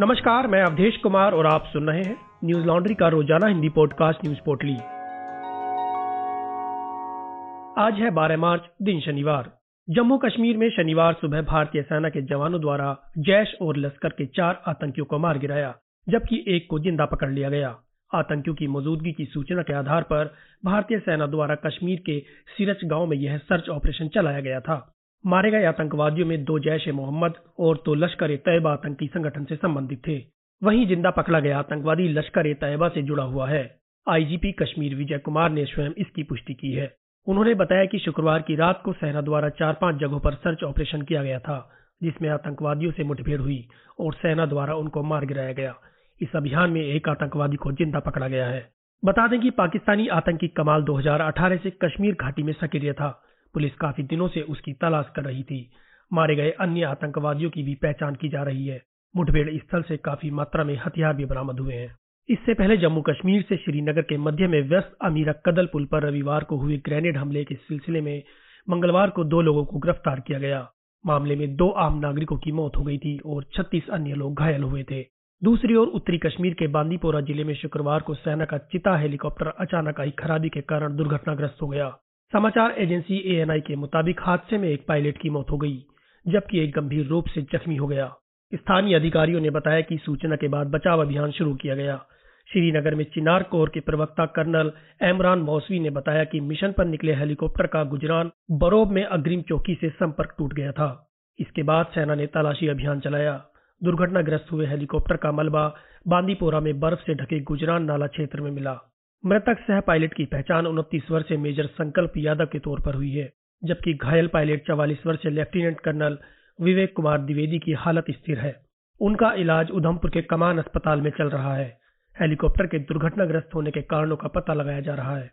नमस्कार, मैं अवधेश कुमार और आप सुन रहे हैं न्यूज़ लॉन्ड्री का रोज़ाना हिंदी पॉडकास्ट न्यूज़ पोर्टली। आज है 12 मार्च, दिन शनिवार। जम्मू कश्मीर में शनिवार सुबह भारतीय सेना के जवानों द्वारा जैश और लश्कर के चार आतंकियों को मार गिराया, जबकि एक को ज़िंदा पकड़ लिया गया। आतंकियों की मौजूदगी की सूचना के आधार पर भारतीय सेना द्वारा कश्मीर के सिरच गाँव में यह सर्च ऑपरेशन चलाया गया था। मारे गए आतंकवादियों में दो जैश ए मोहम्मद और तो लश्कर ए तैयबा आतंकी संगठन से संबंधित थे। वहीं ज़िंदा पकड़ा गया आतंकवादी लश्कर ए तैयबा से जुड़ा हुआ है। आईजीपी कश्मीर विजय कुमार ने स्वयं इसकी पुष्टि की है। उन्होंने बताया कि शुक्रवार की रात को सेना द्वारा चार पाँच जगहों पर सर्च ऑपरेशन किया गया था, जिसमें आतंकवादियों से मुठभेड़ हुई और सेना द्वारा उनको मार गिराया गया। इस अभियान में एक आतंकवादी को ज़िंदा पकड़ा गया है। बता दें कि पाकिस्तानी आतंकी कमाल 2018 से कश्मीर घाटी में सक्रिय था। पुलिस काफ़ी दिनों से उसकी तलाश कर रही थी। मारे गए अन्य आतंकवादियों की भी पहचान की जा रही है। मुठभेड़ स्थल से काफ़ी मात्रा में हथियार भी बरामद हुए हैं। इससे पहले जम्मू कश्मीर से श्रीनगर के मध्य में व्यस्त अमीरा कदल पुल पर रविवार को हुए ग्रेनेड हमले के सिलसिले में मंगलवार को दो लोगों को गिरफ़्तार किया गया। मामले में दो आम नागरिकों की मौत हो गई थी और 36 अन्य लोग घायल हुए थे। दूसरी ओर उत्तरी कश्मीर के बांदीपोरा ज़िले में शुक्रवार को सेना का चिता हेलीकॉप्टर अचानक आई खराबी के कारण दुर्घटनाग्रस्त हो गया। समाचार एजेंसी एएनआई के मुताबिक हादसे में एक पायलट की मौत हो गई, जबकि एक गंभीर रूप से जख्मी हो गया। स्थानीय अधिकारियों ने बताया कि सूचना के बाद बचाव अभियान शुरू किया गया। श्रीनगर में चिनार कोर के प्रवक्ता कर्नल एमरान मौसवी ने बताया कि मिशन पर निकले हेलीकॉप्टर का गुजरान बरोब में अग्रिम चौकी से संपर्क टूट गया था। इसके बाद सेना ने तलाशी अभियान चलाया। दुर्घटनाग्रस्त हुए हेलीकॉप्टर का मलबा बांदीपोरा में बर्फ़ से ढके गुजरान नाला क्षेत्र में मिला। मृतक सह पायलट की पहचान उनतीस वर्षीय मेजर संकल्प यादव के तौर पर हुई है, जबकि घायल पायलट चवालीस वर्षीय लेफ्टिनेंट कर्नल विवेक कुमार द्विवेदी की हालत स्थिर है। उनका इलाज उधमपुर के कमान अस्पताल में चल रहा है। हेलीकॉप्टर के दुर्घटनाग्रस्त होने के कारणों का पता लगाया जा रहा है।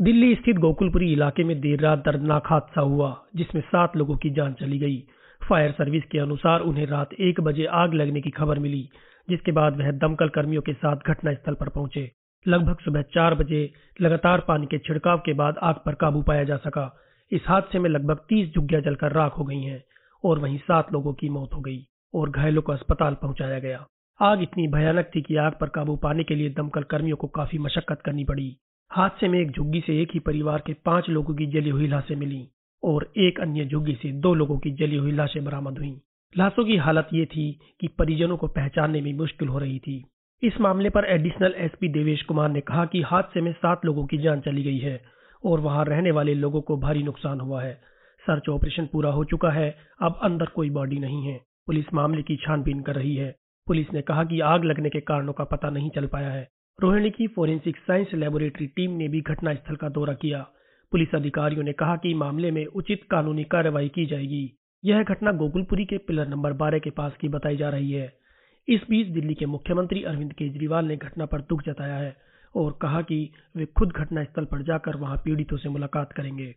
दिल्ली स्थित गोकुलपुरी इलाके में देर रात दर्दनाक हादसा हुआ, जिसमें सात लोगों की जान चली गई। फायर सर्विस के अनुसार उन्हें रात एक बजे आग लगने की खबर मिली, जिसके बाद वह दमकल कर्मियों के साथ घटनास्थल पर पहुँचे। लगभग सुबह चार बजे लगातार पानी के छिड़काव के बाद आग पर काबू पाया जा सका। इस हादसे में लगभग तीस झुग्गियाँ जलकर राख हो गई हैं और वहीं सात लोगों की मौत हो गई और घायलों को अस्पताल पहुँचाया गया। आग इतनी भयानक थी कि आग पर काबू पाने के लिए दमकल कर्मियों को काफ़ी मशक्कत करनी पड़ी। हादसे में एक झुग्गी से एक ही परिवार के पाँच लोगों की जली हुई लाशें मिली और एक अन्य झुग्गी से दो लोगों की जली हुई लाशें बरामद हुई। लाशों की हालत ये थी कि परिजनों को पहचानने में मुश्किल हो रही थी। इस मामले पर एडिशनल एसपी देवेश कुमार ने कहा कि हादसे में सात लोगों की जान चली गई है और वहाँ रहने वाले लोगों को भारी नुकसान हुआ है। सर्च ऑपरेशन पूरा हो चुका है, अब अंदर कोई बॉडी नहीं है। पुलिस मामले की छानबीन कर रही है। पुलिस ने कहा कि आग लगने के कारणों का पता नहीं चल पाया है। रोहिणी की फोरेंसिक साइंस लेबोरेटरी टीम ने भी घटनास्थल का दौरा किया। पुलिस अधिकारियों ने कहा कि मामले में उचित कानूनी कार्रवाई की जाएगी। यह घटना गोकुलपुरी के पिलर नंबर 12 के पास की बताई जा रही है। इस बीच दिल्ली के मुख्यमंत्री अरविंद केजरीवाल ने घटना पर दुख जताया है और कहा कि वे खुद घटनास्थल पर जाकर वहाँ पीड़ितों से मुलाकात करेंगे।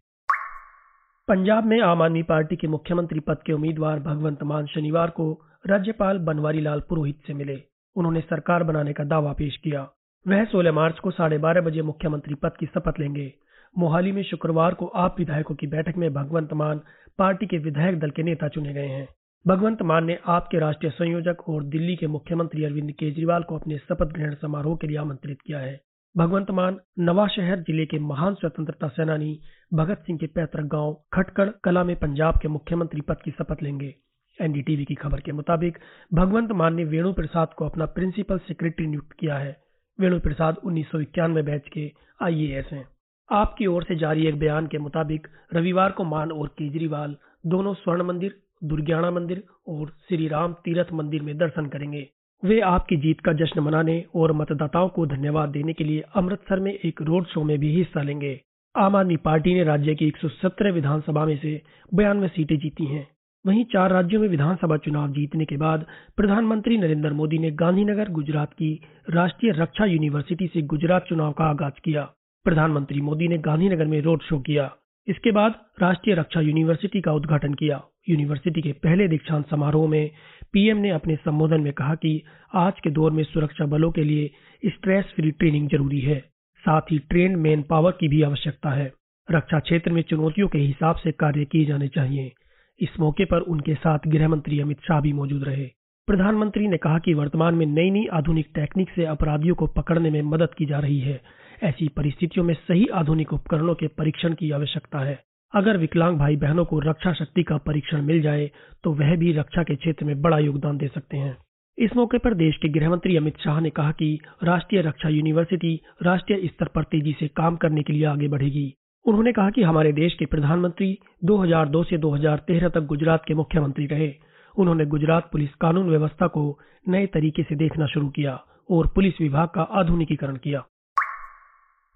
पंजाब में आम आदमी पार्टी के मुख्यमंत्री पद के उम्मीदवार भगवंत मान शनिवार को राज्यपाल बनवारी लाल पुरोहित से मिले। उन्होंने सरकार बनाने का दावा पेश किया। वह 16 मार्च को साढ़े बारह बजे मुख्यमंत्री पद की शपथ लेंगे। मोहाली में शुक्रवार को आप विधायकों की बैठक में भगवंत मान पार्टी के विधायक दल के नेता चुने गए हैं। भगवंत मान ने आपके राष्ट्रीय संयोजक और दिल्ली के मुख्यमंत्री अरविंद केजरीवाल को अपने शपथ ग्रहण समारोह के लिए आमंत्रित किया है। भगवंत मान नवाशहर ज़िले के महान स्वतंत्रता सेनानी भगत सिंह के पैतृक गाँव खटकड़ कला में पंजाब के मुख्यमंत्री पद की शपथ लेंगे। एनडीटीवी की खबर के मुताबिक भगवंत मान ने वेणु प्रसाद को अपना प्रिंसिपल सेक्रेटरी नियुक्त किया है। वेणु प्रसाद उन्नीस सौ इक्यानवे बैच के आईएएस हैं। आपकी ओर से जारी एक बयान के मुताबिक रविवार को मान और केजरीवाल दोनों स्वर्ण मंदिर दुर्ग्याना मंदिर और श्री राम तीर्थ मंदिर में दर्शन करेंगे। वे आपकी जीत का जश्न मनाने और मतदाताओं को धन्यवाद देने के लिए अमृतसर में एक रोड शो में भी हिस्सा लेंगे। आम आदमी पार्टी ने राज्य की 117 विधानसभा में से बयानवे सीटें जीती हैं। वहीं चार राज्यों में विधानसभा चुनाव जीतने के बाद प्रधानमंत्री नरेंद्र मोदी ने गांधीनगर, गुजरात की राष्ट्रीय रक्षा यूनिवर्सिटी से गुजरात चुनाव का आगाज़ किया। प्रधानमंत्री मोदी ने गांधीनगर में रोड शो किया। इसके बाद राष्ट्रीय रक्षा यूनिवर्सिटी का उद्घाटन किया। यूनिवर्सिटी के पहले दीक्षांत समारोह में पीएम ने अपने संबोधन में कहा कि आज के दौर में सुरक्षा बलों के लिए स्ट्रेस फ्री ट्रेनिंग ज़रूरी है। साथ ही ट्रेन मैन पावर की भी आवश्यकता है। रक्षा क्षेत्र में चुनौतियों के हिसाब से कार्य किए जाने चाहिए। इस मौके पर उनके साथ गृह मंत्री अमित शाह भी मौजूद रहे। प्रधानमंत्री ने कहा कि वर्तमान में नई नई आधुनिक टेक्निक से अपराधियों को पकड़ने में मदद की जा रही है। ऐसी परिस्थितियों में सही आधुनिक उपकरणों के परीक्षण की आवश्यकता है। अगर विकलांग भाई बहनों को रक्षा शक्ति का परीक्षण मिल जाए तो वह भी रक्षा के क्षेत्र में बड़ा योगदान दे सकते हैं। इस मौके पर देश के गृह मंत्री अमित शाह ने कहा कि राष्ट्रीय रक्षा यूनिवर्सिटी राष्ट्रीय स्तर पर तेज़ी से काम करने के लिए आगे बढ़ेगी। उन्होंने कहा कि हमारे देश के प्रधानमंत्री 2002 से 2013 तक गुजरात के मुख्यमंत्री रहे। उन्होंने गुजरात पुलिस कानून व्यवस्था को नए तरीके से देखना शुरू किया और पुलिस विभाग का आधुनिकीकरण किया।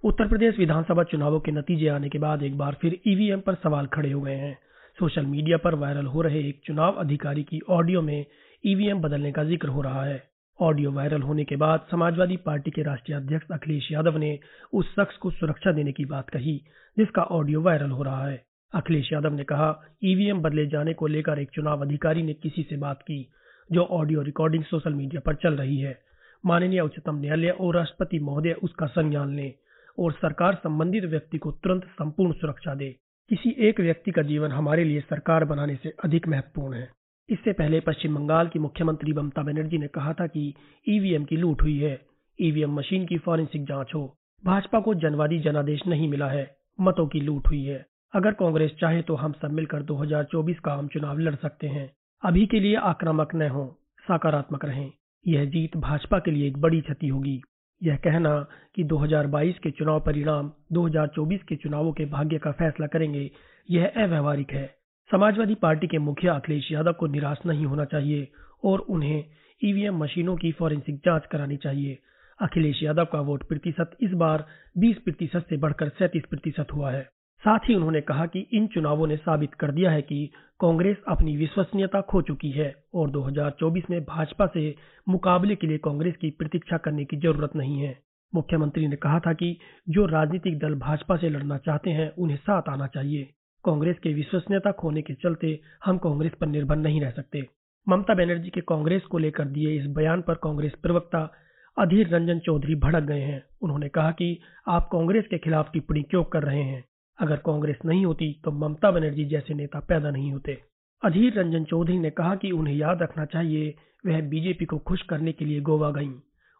उत्तर प्रदेश विधानसभा चुनावों के नतीजे आने के बाद एक बार फिर ईवीएम पर सवाल खड़े हो गए हैं। सोशल मीडिया पर वायरल हो रहे एक चुनाव अधिकारी की ऑडियो में ईवीएम बदलने का ज़िक्र हो रहा है। ऑडियो वायरल होने के बाद समाजवादी पार्टी के राष्ट्रीय अध्यक्ष अखिलेश यादव ने उस शख्स को सुरक्षा देने की बात कही, जिसका ऑडियो वायरल हो रहा है। अखिलेश यादव ने कहा, ईवीएम बदले जाने को लेकर एक चुनाव अधिकारी ने किसी से बात की, जो ऑडियो रिकॉर्डिंग सोशल मीडिया पर चल रही है। माननीय उच्चतम न्यायालय और राष्ट्रपति महोदय उसका संज्ञान लें। और सरकार संबंधित व्यक्ति को तुरंत संपूर्ण सुरक्षा दे। किसी एक व्यक्ति का जीवन हमारे लिए सरकार बनाने से अधिक महत्वपूर्ण है। इससे पहले पश्चिम बंगाल की मुख्यमंत्री ममता बनर्जी ने कहा था कि ईवीएम की लूट हुई है। ईवीएम मशीन की फॉरेंसिक जाँच हो। भाजपा को जनवादी जनादेश नहीं मिला है। मतों की लूट हुई है। अगर कांग्रेस चाहे तो हम सब मिलकर 2024 का आम चुनाव लड़ सकते हैं। अभी के लिए आक्रामक न हो। सकारात्मक रहें। यह जीत भाजपा के लिए एक बड़ी क्षति होगी। यह कहना कि 2022 के चुनाव परिणाम 2024 के चुनावों के भाग्य का फैसला करेंगे, यह अव्यवहारिक है। समाजवादी पार्टी के मुखिया अखिलेश यादव को निराश नहीं होना चाहिए और उन्हें ईवीएम मशीनों की फॉरेंसिक जाँच करानी चाहिए। अखिलेश यादव का वोट प्रतिशत इस बार 20 प्रतिशत से बढ़कर 37 प्रतिशत हुआ है। साथ ही उन्होंने कहा कि इन चुनावों ने साबित कर दिया है कि कांग्रेस अपनी विश्वसनीयता खो चुकी है और 2024 में भाजपा से मुकाबले के लिए कांग्रेस की प्रतीक्षा करने की ज़रूरत नहीं है। मुख्यमंत्री ने कहा था कि जो राजनीतिक दल भाजपा से लड़ना चाहते हैं, उन्हें साथ आना चाहिए। कांग्रेस के विश्वसनीयता खोने के चलते हम कांग्रेस पर निर्भर नहीं रह सकते। ममता बनर्जी के कांग्रेस को लेकर दिए इस बयान पर कांग्रेस प्रवक्ता अधीर रंजन चौधरी भड़क गए हैं। उन्होंने कहा कि आप कांग्रेस के खिलाफ टिप्पणी क्यों कर रहे हैं? अगर कांग्रेस नहीं होती तो ममता बनर्जी जैसे नेता पैदा नहीं होते। अधीर रंजन चौधरी ने कहा कि उन्हें याद रखना चाहिए, वह बीजेपी को खुश करने के लिए गोवा गईं।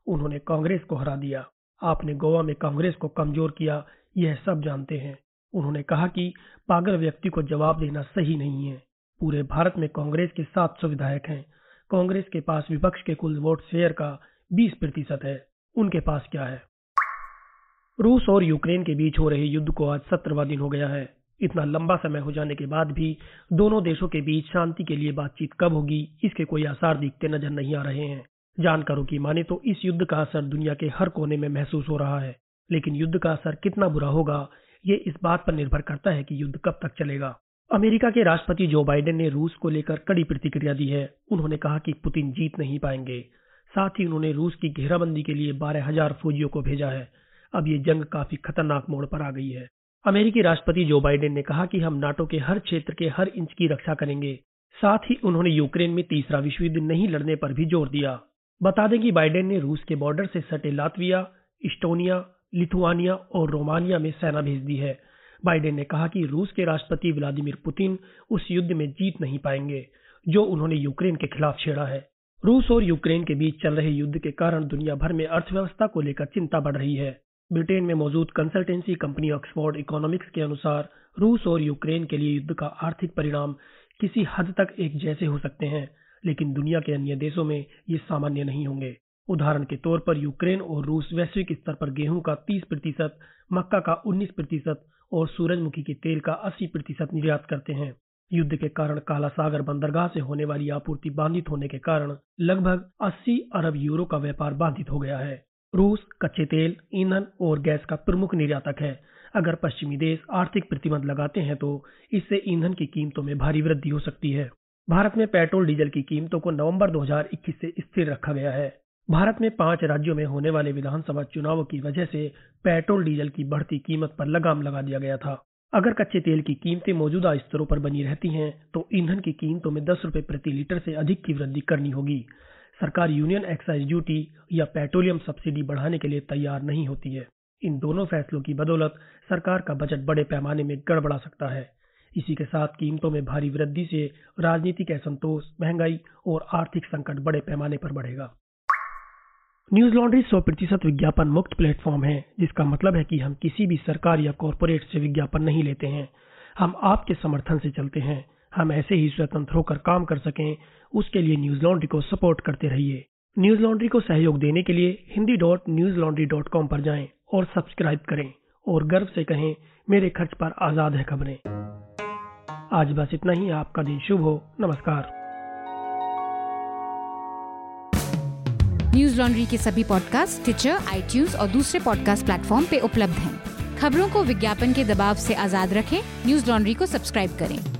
उन्होंने कांग्रेस को हरा दिया। आपने गोवा में कांग्रेस को कमज़ोर किया, यह सब जानते हैं। उन्होंने कहा कि पागल व्यक्ति को जवाब देना सही नहीं है। पूरे भारत में कांग्रेस के सात सौ विधायक हैं। कांग्रेस के पास विपक्ष के कुल वोट शेयर का 20 प्रतिशत है। उनके पास क्या है? रूस और यूक्रेन के बीच हो रहे युद्ध को आज सत्रहवा दिन हो गया है। इतना लंबा समय हो जाने के बाद भी दोनों देशों के बीच शांति के लिए बातचीत कब होगी, इसके कोई आसार दिखते नज़र नहीं आ रहे हैं। जानकारों की माने तो इस युद्ध का असर दुनिया के हर कोने में महसूस हो रहा है। लेकिन युद्ध का असर कितना बुरा होगा, ये इस बात पर निर्भर करता है कि युद्ध कब तक चलेगा। अमेरिका के राष्ट्रपति जो बाइडेन ने रूस को लेकर कड़ी प्रतिक्रिया दी है, उन्होंने कहा कि पुतिन जीत नहीं पाएँगे। साथ ही उन्होंने रूस की घेराबंदी के लिए बारह हज़ार फौजियों को भेजा है। अब ये जंग काफ़ी खतरनाक मोड़ पर आ गई है। अमेरिकी राष्ट्रपति जो बाइडेन ने कहा कि हम नाटो के हर क्षेत्र के हर इंच की रक्षा करेंगे, साथ ही उन्होंने यूक्रेन में तीसरा विश्व युद्ध नहीं लड़ने पर भी ज़ोर दिया। बता दें कि बाइडेन ने रूस के बॉर्डर से सटे लातविया, इस्टोनिया, लिथुआनिया और रोमानिया में सेना भेज दी है। बाइडेन ने कहा कि रूस के राष्ट्रपति व्लादिमीर पुतिन उस युद्ध में जीत नहीं पाएँगे, जो उन्होंने यूक्रेन के खिलाफ छेड़ा है। रूस और यूक्रेन के बीच चल रहे युद्ध के कारण दुनिया भर में अर्थव्यवस्था को लेकर चिंता बढ़ रही है। ब्रिटेन में मौजूद कंसल्टेंसी कंपनी ऑक्सफोर्ड इकोनॉमिक्स के अनुसार रूस और यूक्रेन के लिए युद्ध का आर्थिक परिणाम किसी हद तक एक जैसे हो सकते हैं, लेकिन दुनिया के अन्य देशों में ये सामान्य नहीं होंगे। उदाहरण के तौर पर यूक्रेन और रूस वैश्विक स्तर पर गेहूँ का 30 प्रतिशत, मक्का का 19 प्रतिशत और सूरजमुखी के तेल का 80 प्रतिशत निर्यात करते हैं। युद्ध के कारण काला सागर बंदरगाह से होने वाली आपूर्ति बाधित होने के कारण लगभग 80 अरब यूरो का व्यापार बाधित हो गया है। रूस कच्चे तेल, ईंधन और गैस का प्रमुख निर्यातक है। अगर पश्चिमी देश आर्थिक प्रतिबंध लगाते हैं तो इससे ईंधन की कीमतों में भारी वृद्धि हो सकती है। भारत में पेट्रोल, डीजल की कीमतों को नवंबर 2021 से स्थिर रखा गया है। भारत में पाँच राज्यों में होने वाले विधानसभा चुनावों की वजह से पेट्रोल, डीजल की बढ़ती कीमत पर लगाम लगा दिया गया था। अगर कच्चे तेल की कीमतें मौजूदा स्तरों पर बनी रहती हैं तो ईंधन की कीमतों में दस रुपए प्रति लीटर से अधिक की वृद्धि करनी होगी। सरकार यूनियन एक्साइज ड्यूटी या पेट्रोलियम सब्सिडी बढ़ाने के लिए तैयार नहीं होती है। इन दोनों फैसलों की बदौलत सरकार का बजट बड़े पैमाने में गड़बड़ा सकता है। इसी के साथ कीमतों में भारी वृद्धि से राजनीतिक असंतोष, महँगाई और आर्थिक संकट बड़े पैमाने पर बढ़ेगा। न्यूज़ लॉन्ड्री सौ प्रतिशत विज्ञापन मुक्त प्लेटफॉर्म है, जिसका मतलब है कि हम किसी भी सरकार या कॉरपोरेट से विज्ञापन नहीं लेते हैं। हम आपके समर्थन से चलते हैं। हम ऐसे ही स्वतंत्र होकर काम कर सकें, उसके लिए न्यूज़ लॉन्ड्री को सपोर्ट करते रहिए। न्यूज़ लॉन्ड्री को सहयोग देने के लिए Hindi dot news laundry dot com पर जाएँ और सब्सक्राइब करें और गर्व से कहें, मेरे खर्च पर आज़ाद है खबरें। आज बस इतना ही, आपका दिन शुभ हो। नमस्कार। न्यूज़ लॉन्ड्री के सभी पॉडकास्ट ट्विटर आईटीज और दूसरे पॉडकास्ट प्लेटफॉर्म पे उपलब्ध हैं। खबरों को विज्ञापन के दबाव से आज़ाद रखें, न्यूज़ लॉन्ड्री को सब्सक्राइब करें।